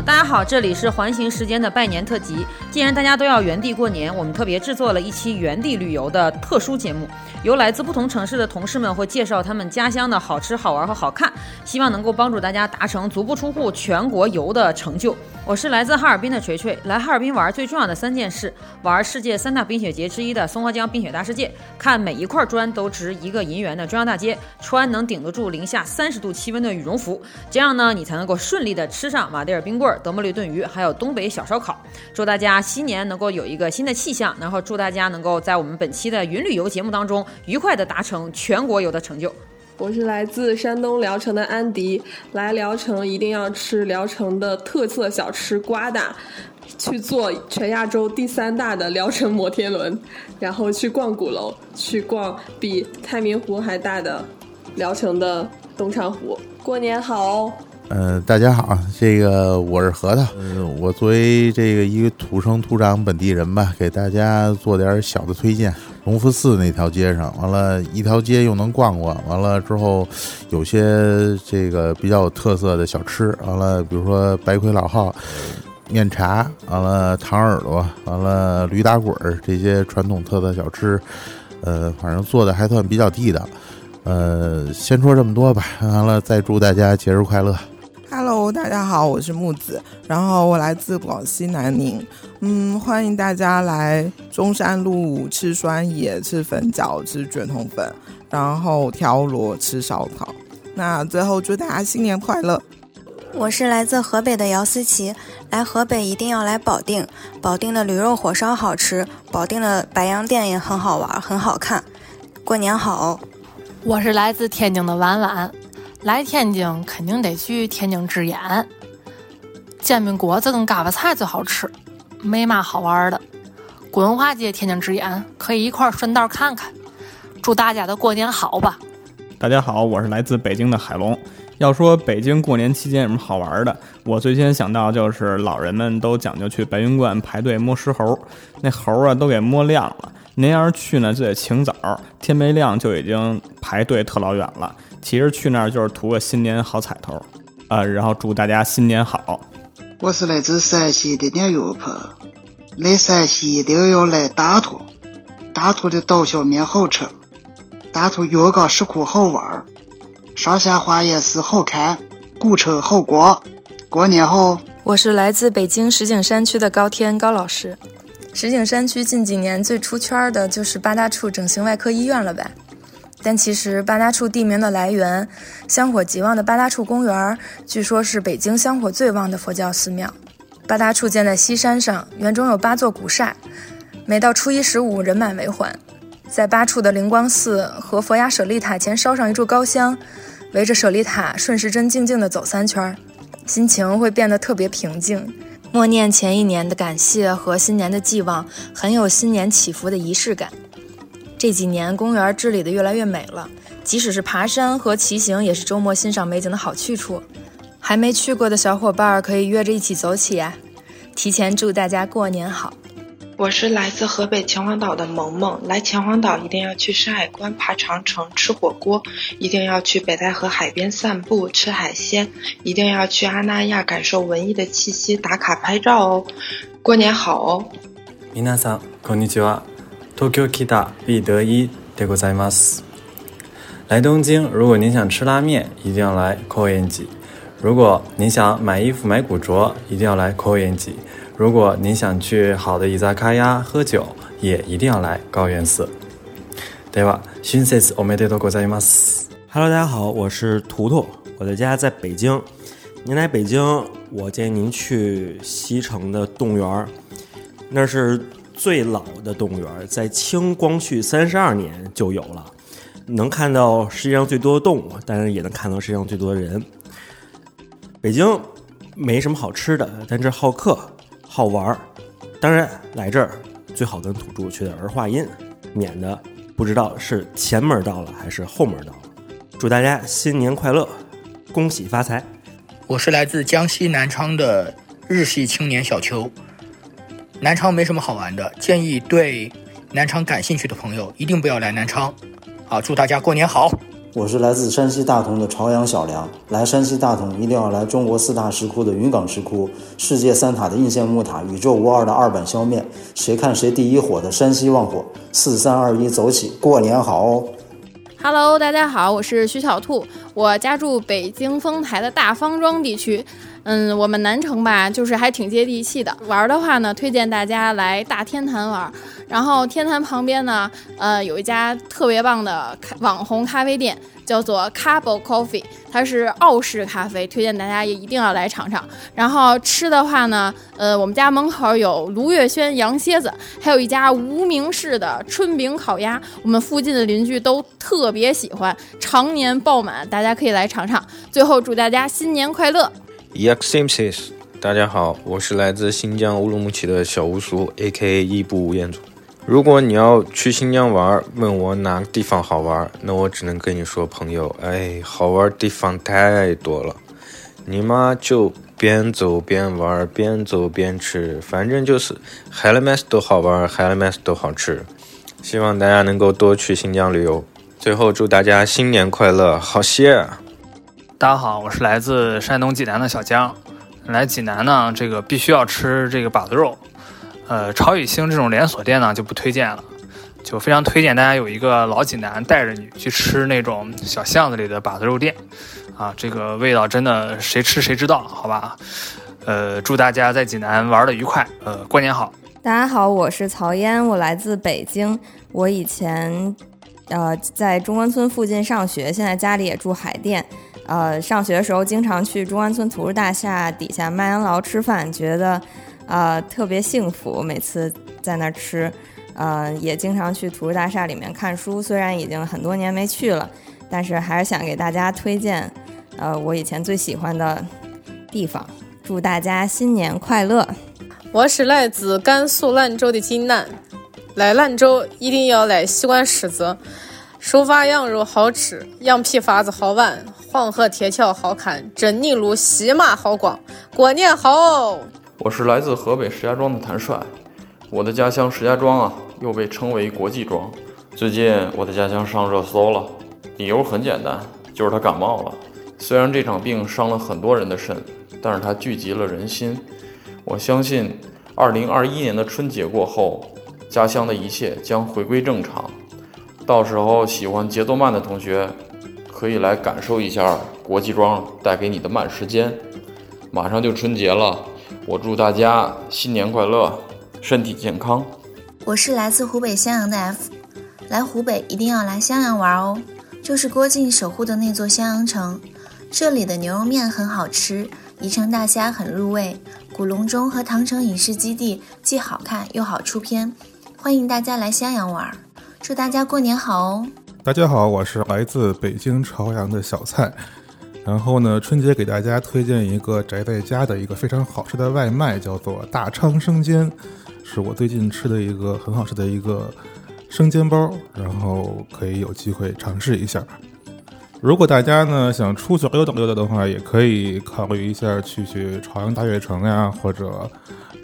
呃，大家好，这里是环形时间的拜年特辑。既然大家都要原地过年，我们特别制作了一期原地旅游的特殊节目，由来自不同城市的同事们会介绍他们家乡的好吃、好玩和好看，希望能够帮助大家达成足不出户全国游的成就。我是来自哈尔滨的锤锤，来哈尔滨玩最重要的三件事：玩世界三大冰雪节之一的松花江冰雪大世界，看每一块砖都值一个银元的中央大街，穿能顶得住零下三十度气温的羽绒服，这样呢，你才能够顺利的吃上马迭尔冰棍、德莫利炖鱼，还有东北小烧烤。祝大家新年能够有一个新的气象，然后祝大家能够在我们本期的云旅游节目当中愉快的达成全国游的成就。我是来自山东聊城的安迪，来聊城一定要吃聊城的特色小吃瓜达，去坐全亚洲第三大的聊城摩天轮，然后去逛鼓楼，去逛比太明湖还大的聊城的东昌湖。过年好哦！呃，大家好，这个我是核桃，我作为这个一个土生土长本地人吧，给大家做点小的推荐。隆福寺那条街上，完了，一条街又能逛逛，完了之后，有些这个比较有特色的小吃，完了，比如说白魁老号面茶，完了糖耳朵，完了驴打滚儿这些传统特色小吃，呃，反正做的还算比较地道。呃，先说这么多吧，完了再祝大家节日快乐。Hello，大家好，我是木子，然后我来自广西南宁，嗯，欢迎大家来中山路吃酸野、吃粉饺、吃卷筒粉，然后挑螺、吃烧烤。那最后祝大家新年快乐！我是来自河北的姚思琪，来河北一定要来保定，保定的驴肉火烧好吃，保定的白洋淀也很好玩，很好看。过年好！我是来自天津的婉婉。来天津肯定得去天津之眼，煎饼果子跟嘎巴菜最好吃，没嘛好玩的。古文化街天津之眼可以一块顺道看看。祝大家的过年好吧！大家好，我是来自北京的海龙。要说北京过年期间有什么好玩的，我最先想到就是老人们都讲究去白云观排队摸石猴，那猴啊都给摸亮了。您要是去呢，就得清早，天没亮就已经排队特老远了。其实去那儿就是图个新年好彩头，呃，然后祝大家新年好。我是来自陕西的聂月鹏，来陕西一定要来大同，大同的刀削面好吃，大同云冈石窟好玩，上下花园寺好看，古城好逛。过年好！我是来自北京石景山区的高天高老师。石景山区近几年最出圈的就是八大处整形外科医院了呗。但其实八大处地名的来源，香火极旺的八大处公园，据说是北京香火最旺的佛教寺庙。八大处建在西山上，园中有八座古刹，每到初一十五人满为患。在八处的灵光寺和佛牙舍利塔前烧上一炷高香，围着舍利塔顺时针静静地走三圈，心情会变得特别平静。默念前一年的感谢和新年的寄望，很有新年祈福的仪式感。这几年公园治理的越来越美了，即使是爬山和骑行，也是周末欣赏美景的好去处。还没去过的小伙伴可以约着一起走起呀！提前祝大家过年好！我是来自河北秦皇岛的萌萌，来秦皇岛一定要去山海关、爬长城、吃火锅，一定要去北戴河海边散步、吃海鲜，一定要去阿那亚感受文艺的气息、打卡拍照哦！过年好哦！皆さんこんにちは。 東京北 B 德一でございます。来东京，如果您想吃拉面，一定要来高円寺；如果您想买衣服、买古着，一定要来高円寺；如果您想去好的伊扎卡呀喝酒，也一定要来高原寺。では、春節おめでとうございます。 Hello，大家好，我是图图，我的家在北京。您来北京，我建议您去西城的动物园，那是 最老的动物园，在清光绪三十二年就有了，能看到世界上最多的动物，当然也能看到世界上最多的人。北京没什么好吃的，但这好客好玩儿。当然来这儿最好跟土著学点儿化音，免得不知道是前门到了还是后门到了。祝大家新年快乐，恭喜发财！我是来自江西南昌的日系青年小邱。南昌没什么好玩的，建议对南昌感兴趣的朋友一定不要来南昌。啊，祝大家过年好！我是来自山西大同的朝阳小梁。来山西大同一定要来中国四大石窟的云冈石窟、世界三塔的应县木塔、宇宙无二的二板削面。谁看谁第一火的山西旺火，四三二一走起，过年好哦！Hello，大家好，我是徐小兔，我家住北京丰台的大方庄地区。嗯，我们南城吧，就是还挺接地气的。玩的话呢，推荐大家来大天坛玩。然后天坛旁边呢，呃，有一家特别棒的网红咖啡店，叫做 Cabo Coffee，它是澳式咖啡，推荐大家也一定要来尝尝。然后吃的话呢，呃，我们家门口有卢月轩羊蝎子，还有一家无名氏的春饼烤鸭，我们附近的邻居都特别喜欢，常年爆满，大家可以来尝尝。最后祝大家新年快乐！Yak Simsis，大家好，我是来自新疆乌鲁木齐的小乌苏，A.K.A. 伊布吴彦祖。如果你要去新疆玩，问我哪个地方好玩，那我只能跟你说，朋友，哎，好玩地方太多了，你妈就边走边玩，边走边吃，反正就是海拉麦斯都好玩，海拉麦斯都好吃。希望大家能够多去新疆旅游。最后祝大家新年快乐，好些！大家好，我是来自山东济南的小江。来济南呢，这个必须要吃这个把子肉。呃，朝雨星这种连锁店呢就不推荐了，就非常推荐大家有一个老济南带着你去吃那种小巷子里的把子肉店。啊，这个味道真的谁吃谁知道，好吧？呃，祝大家在济南玩的愉快，呃，过年好。大家好，我是曹嫣，我来自北京。我以前呃在中关村附近上学，现在家里也住海淀。呃，上学的时候经常去中关村图书大厦底下麦当劳吃饭，觉得呃特别幸福。每次在那儿吃，呃，也经常去图书大厦里面看书。虽然已经很多年没去了，但是还是想给大家推荐，呃，我以前最喜欢的地方。祝大家新年快乐！我是来自甘肃兰州的金楠，来兰州一定要来西关狮子。手发羊肉好吃，羊皮筏子好玩，黄河铁桥好看，真泥路西马好逛，过年好！我是来自河北石家庄的谭帅，我的家乡石家庄啊，又被称为国际庄。最近我的家乡上热搜了，理由很简单，就是他感冒了。虽然这场病伤了很多人的肾，但是它聚集了人心。我相信，二零二一年的春节过后，家乡的一切将回归正常。到时候喜欢节奏慢的同学，可以来感受一下国际庄带给你的慢时间。马上就春节了，我祝大家新年快乐，身体健康。我是来自湖北襄阳的 F，来湖北一定要来襄阳玩哦，就是郭靖守护的那座襄阳城。这里的牛肉面很好吃，宜城大虾很入味，古隆中和唐城影视基地既好看又好出片，欢迎大家来襄阳玩。祝大家过年好哦！大家好，我是来自北京朝阳的小蔡。然后呢，春节给大家推荐一个宅在家的一个非常好吃的外卖，叫做大昌生煎，是我最近吃的一个很好吃的一个生煎包，然后可以有机会尝试一下。如果大家呢想出去溜达溜达的话，也可以考虑一下去去朝阳大悦城呀，或者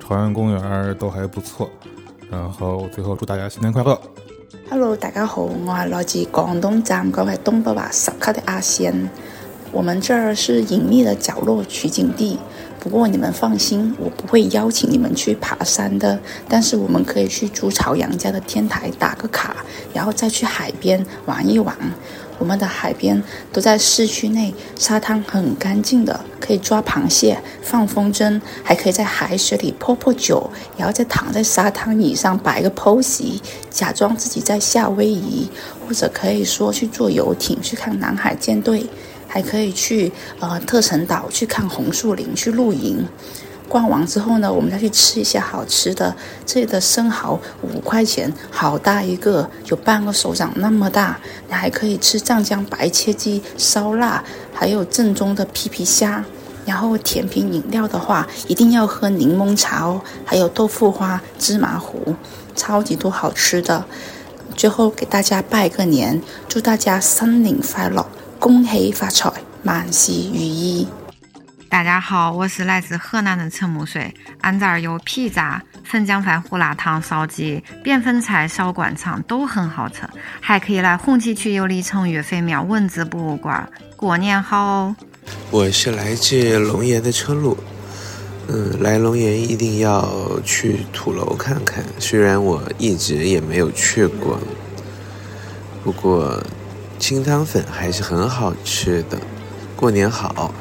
朝阳公园都还不错。然后最后祝大家新年快乐！Hello，大家好，我係來自廣東站嗰位東北话十級的阿仙。我们这儿是隐秘的角落取景地，不过你们放心，我不会邀请你们去爬山的。但是我们可以去朱朝阳家的天台打个卡，然后再去海边玩一玩。我们的海边都在市区内，沙滩很干净的，可以抓螃蟹、放风筝，还可以在海水里泡泡酒，然后再躺在沙滩椅上摆个 pose，假装自己在夏威夷，或者可以说去坐游艇去看南海舰队，还可以去呃特城岛去看红树林去露营。逛完之後呢，我們再去吃一些好吃的。這裡的生蠔五塊錢，好大一個，有半個手掌那麼大。你還可以吃湛江白切雞、燒臘，還有正宗的皮皮蝦。然後甜品飲料的話，一定要喝檸檬茶哦，還有豆腐花、芝麻糊，超級多好吃的。最後給大家拜個年，祝大家新年快樂，恭喜發財，萬事如意。大家好，我是来自河南的陈木水。俺这儿有皮炸、粉浆饭、胡辣汤、烧鸡、扁粉菜、小灌肠，都很好吃。还可以来红旗区有里城岳飞庙文字博物馆。过年好哦！我是来自龙岩的车路。嗯，来龙岩一定要去土楼看看，虽然我一直也没有去过，不过清汤粉还是很好吃的。过年好！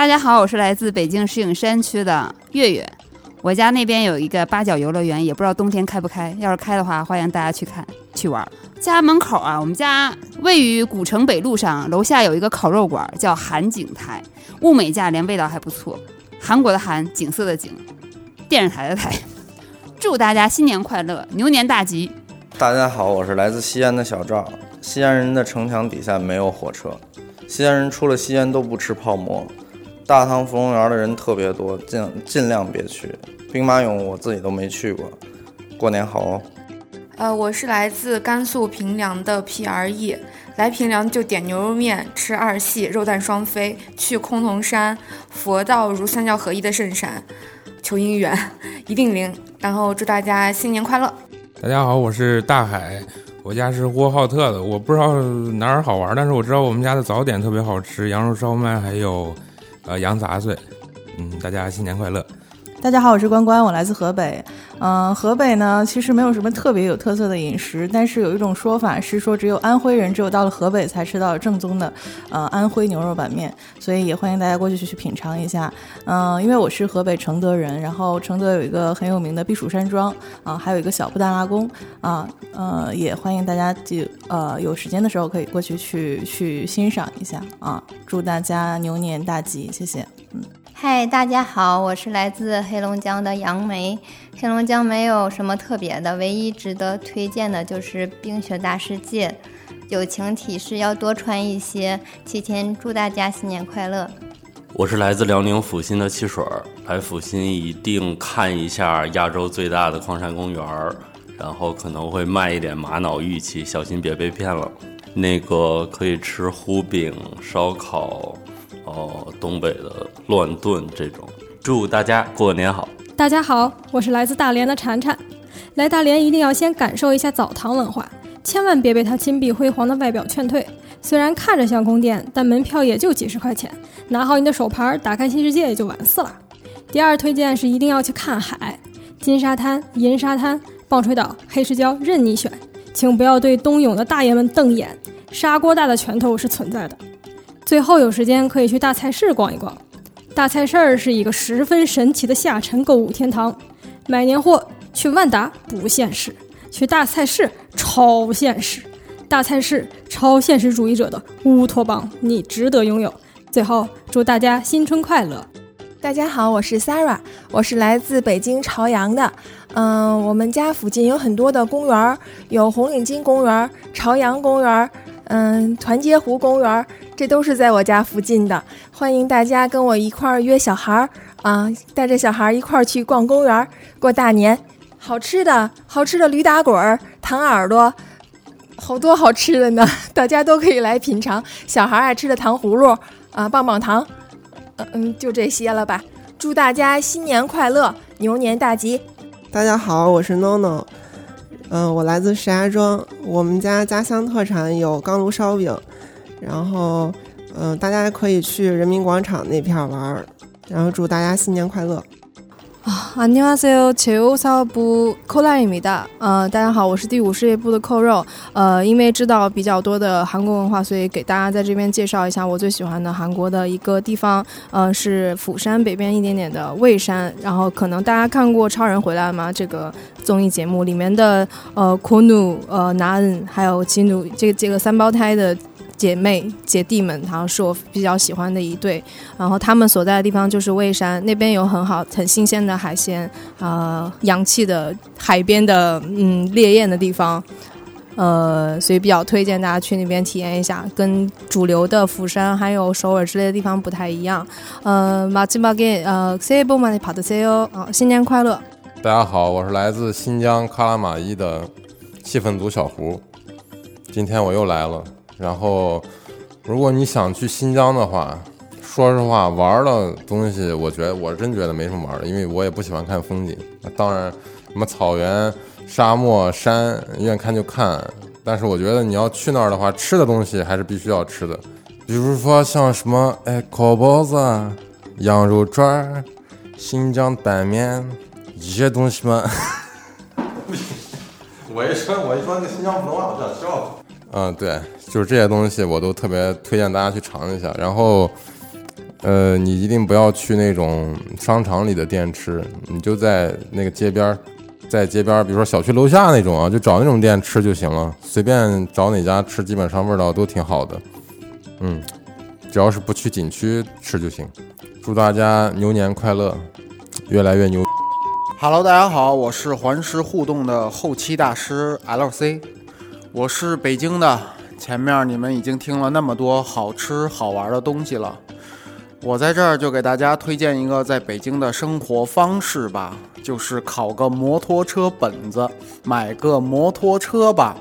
大家好，我是来自北京石景山区的月月，我家那边有一个八角游乐园，也不知道冬天开不开。要是开的话，欢迎大家去看去玩。家门口啊，我们家位于古城北路上，楼下有一个烤肉馆，叫韩景台，物美价廉，味道还不错。韩国的韩，景色的景，电视台的台。祝大家新年快乐，牛年大吉！大家好，我是来自西安的小赵。西安人的城墙底下没有火车，西安人出了西安都不吃泡馍。大唐芙蓉园的人特别多，尽尽量别去。兵马俑我自己都没去过。过年好哦！呃，我是来自甘肃平凉的 P R E，来平凉就点牛肉面，吃二细，肉蛋双飞，去崆峒山，佛道如三教合一的圣山，求姻缘，一定灵。然后祝大家新年快乐！大家好，我是大海，我家是呼和浩特的，我不知道哪儿好玩，但是我知道我们家的早点特别好吃，羊肉烧麦还有呃羊杂碎。嗯，大家新年快乐！大家好，我是关关，我来自河北。嗯，河北呢，其实没有什么特别有特色的饮食，但是有一种说法是说，只有安徽人只有到了河北才吃到正宗的，呃，安徽牛肉板面，所以也欢迎大家过去去品尝一下。嗯，因为我是河北承德人，然后承德有一个很有名的避暑山庄啊，还有一个小布达拉宫啊，呃，也欢迎大家就呃有时间的时候可以过去去去欣赏一下啊。祝大家牛年大吉，谢谢。嗯。嗨，大家好，我是来自黑龙江的杨梅。黑龙江没有什么特别的，唯一值得推荐的就是冰雪大世界。友情提示：要多穿一些。提前祝大家新年快乐。我是来自辽宁阜新的汽水儿，来阜新一定看一下亚洲最大的矿山公园儿，然后可能会卖一点玛瑙玉器，小心别被骗了。那个可以吃糊饼、烧烤。哦，东北的乱炖这种，祝大家过年好！大家好，我是来自大连的婵婵。来大连一定要先感受一下澡堂文化，千万别被它金碧辉煌的外表劝退。虽然看着像宫殿，但门票也就几十块钱，拿好你的手牌，打开新世界也就完事了。第二推荐是一定要去看海，金沙滩、银沙滩、棒槌岛、黑石礁任你选，请不要对冬泳的大爷们瞪眼，砂锅大的拳头是存在的。最后有时间可以去大菜市逛一逛，大菜市儿是一个十分神奇的下沉购物天堂。买年货去万达不现实，去大菜市超现实。大菜市超现实主义者的乌托邦，你值得拥有。最后祝大家新春快乐！大家好，我是 Sarah，我是来自北京朝阳的。嗯，我们家附近有很多的公园，有红领巾公园、朝阳公园。嗯，团结湖公园，这都是在我家附近的。欢迎大家跟我一块儿约小孩儿啊，带着小孩儿一块儿去逛公园过大年。好吃的，好吃的驴打滚儿、糖耳朵，好多好吃的呢，大家都可以来品尝。小孩爱吃的糖葫芦啊，棒棒糖，嗯嗯，就这些了吧。祝大家新年快乐，牛年大吉！大家好，我是 NONO。嗯，我来自石家庄，我们家家乡特产有钢炉烧饼，然后，嗯，大家可以去人民广场那片玩，然后祝大家新年快乐。啊，안녕하세요제오사부코라입니 다。 呃，大家好，我是第五事业部的扣肉。呃，因为知道比较多的韩国文化，所以给大家在这边介绍一下我最喜欢的韩国的一个地方。呃，是釜山北边一点点的蔚山。然后可能大家看过《超人回来吗》这个综艺节目里面的呃库努、呃拿恩还有基努这个这个三胞胎的。 姐妹姐弟们，然后是我比较喜欢的一对，然后他们所在的地方就是蔚山，那边有很好很新鲜的海鲜，呃，洋气的海边的嗯烈焰的地方，呃，所以比较推荐大家去那边体验一下，跟主流的釜山还有首尔之类的地方不太一样。呃，马吉马给呃，새해복많이받으세 요， 啊，新年快乐！大家好，我是来自新疆喀拉玛依的气氛组小胡，今天我又来了。 然后，如果你想去新疆的话，说实话，玩的东西，我觉得我真觉得没什么玩的，因为我也不喜欢看风景。当然，什么草原、沙漠、山，愿看就看。但是我觉得你要去那儿的话，吃的东西还是必须要吃的，比如说像什么哎烤包子、羊肉串、新疆拌面一些东西嘛。我一说我一说那新疆普通话，我就想笑。嗯，对，就是这些东西，我都特别推荐大家去尝一下。然后，呃，你一定不要去那种商场里的店吃，你就在那个街边，在街边，比如说小区楼下那种啊，就找那种店吃就行了。随便找哪家吃，基本上味道都挺好的。嗯，只要是不去景区吃就行。祝大家牛年快乐，越来越牛。Hello，大家好，我是环视互动的后期大师 LC，我是北京的。前面你们已经听了那么多好吃好玩的东西了，我在这儿就给大家推荐一个在北京的生活方式吧，就是考个摩托车本子，买个摩托车吧。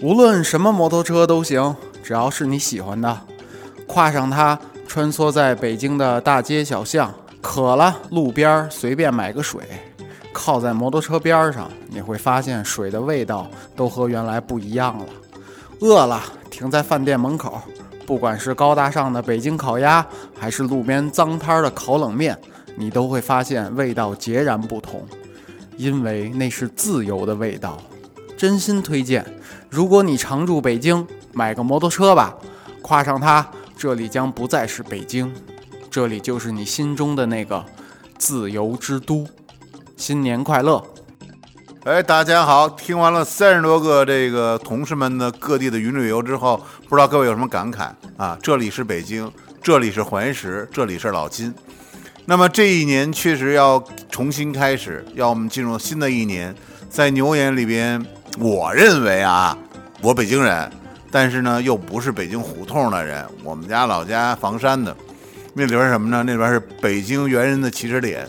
无论什么摩托车都行，只要是你喜欢的，跨上它，穿梭在北京的大街小巷。渴了，路边随便买个水，靠在摩托车边上，你会发现水的味道都和原来不一样了。饿了，停在饭店门口，不管是高大上的北京烤鸭，还是路边脏摊的烤冷面，你都会发现味道截然不同，因为那是自由的味道。真心推荐，如果你常驻北京，买个摩托车吧，跨上它，这里将不再是北京。这里就是你心中的那个自由之都，新年快乐！哎，大家好！听完了三十多个这个同事们的各地的云旅游之后，不知道各位有什么感慨啊？这里是北京，这里是怀石，这里是老金。那么这一年确实要重新开始，要我们进入新的一年。在牛年里边，我认为啊，我北京人，但是呢又不是北京胡同的人，我们家老家房山的。那里边什么呢？那边是北京猿人的起始点。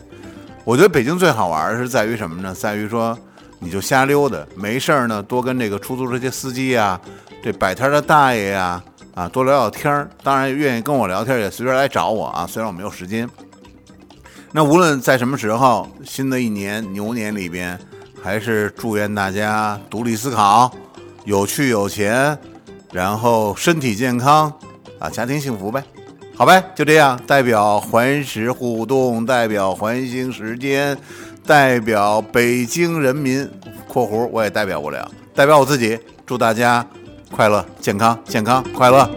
我觉得北京最好玩的是在于什么呢？在于说你就瞎溜达，没事儿呢多跟这个出租车司机呀、这摆摊的大爷呀啊多聊聊天儿。当然愿意跟我聊天也随时来找我啊，虽然我没有时间。那无论在什么时候，新的一年牛年里边，还是祝愿大家独立思考，有趣有钱，然后身体健康啊，家庭幸福呗。好呗，就这样，代表环石互动，代表环形时间，代表北京人民（括弧我也代表不了），代表我自己，祝大家快乐、健康、健康、快乐。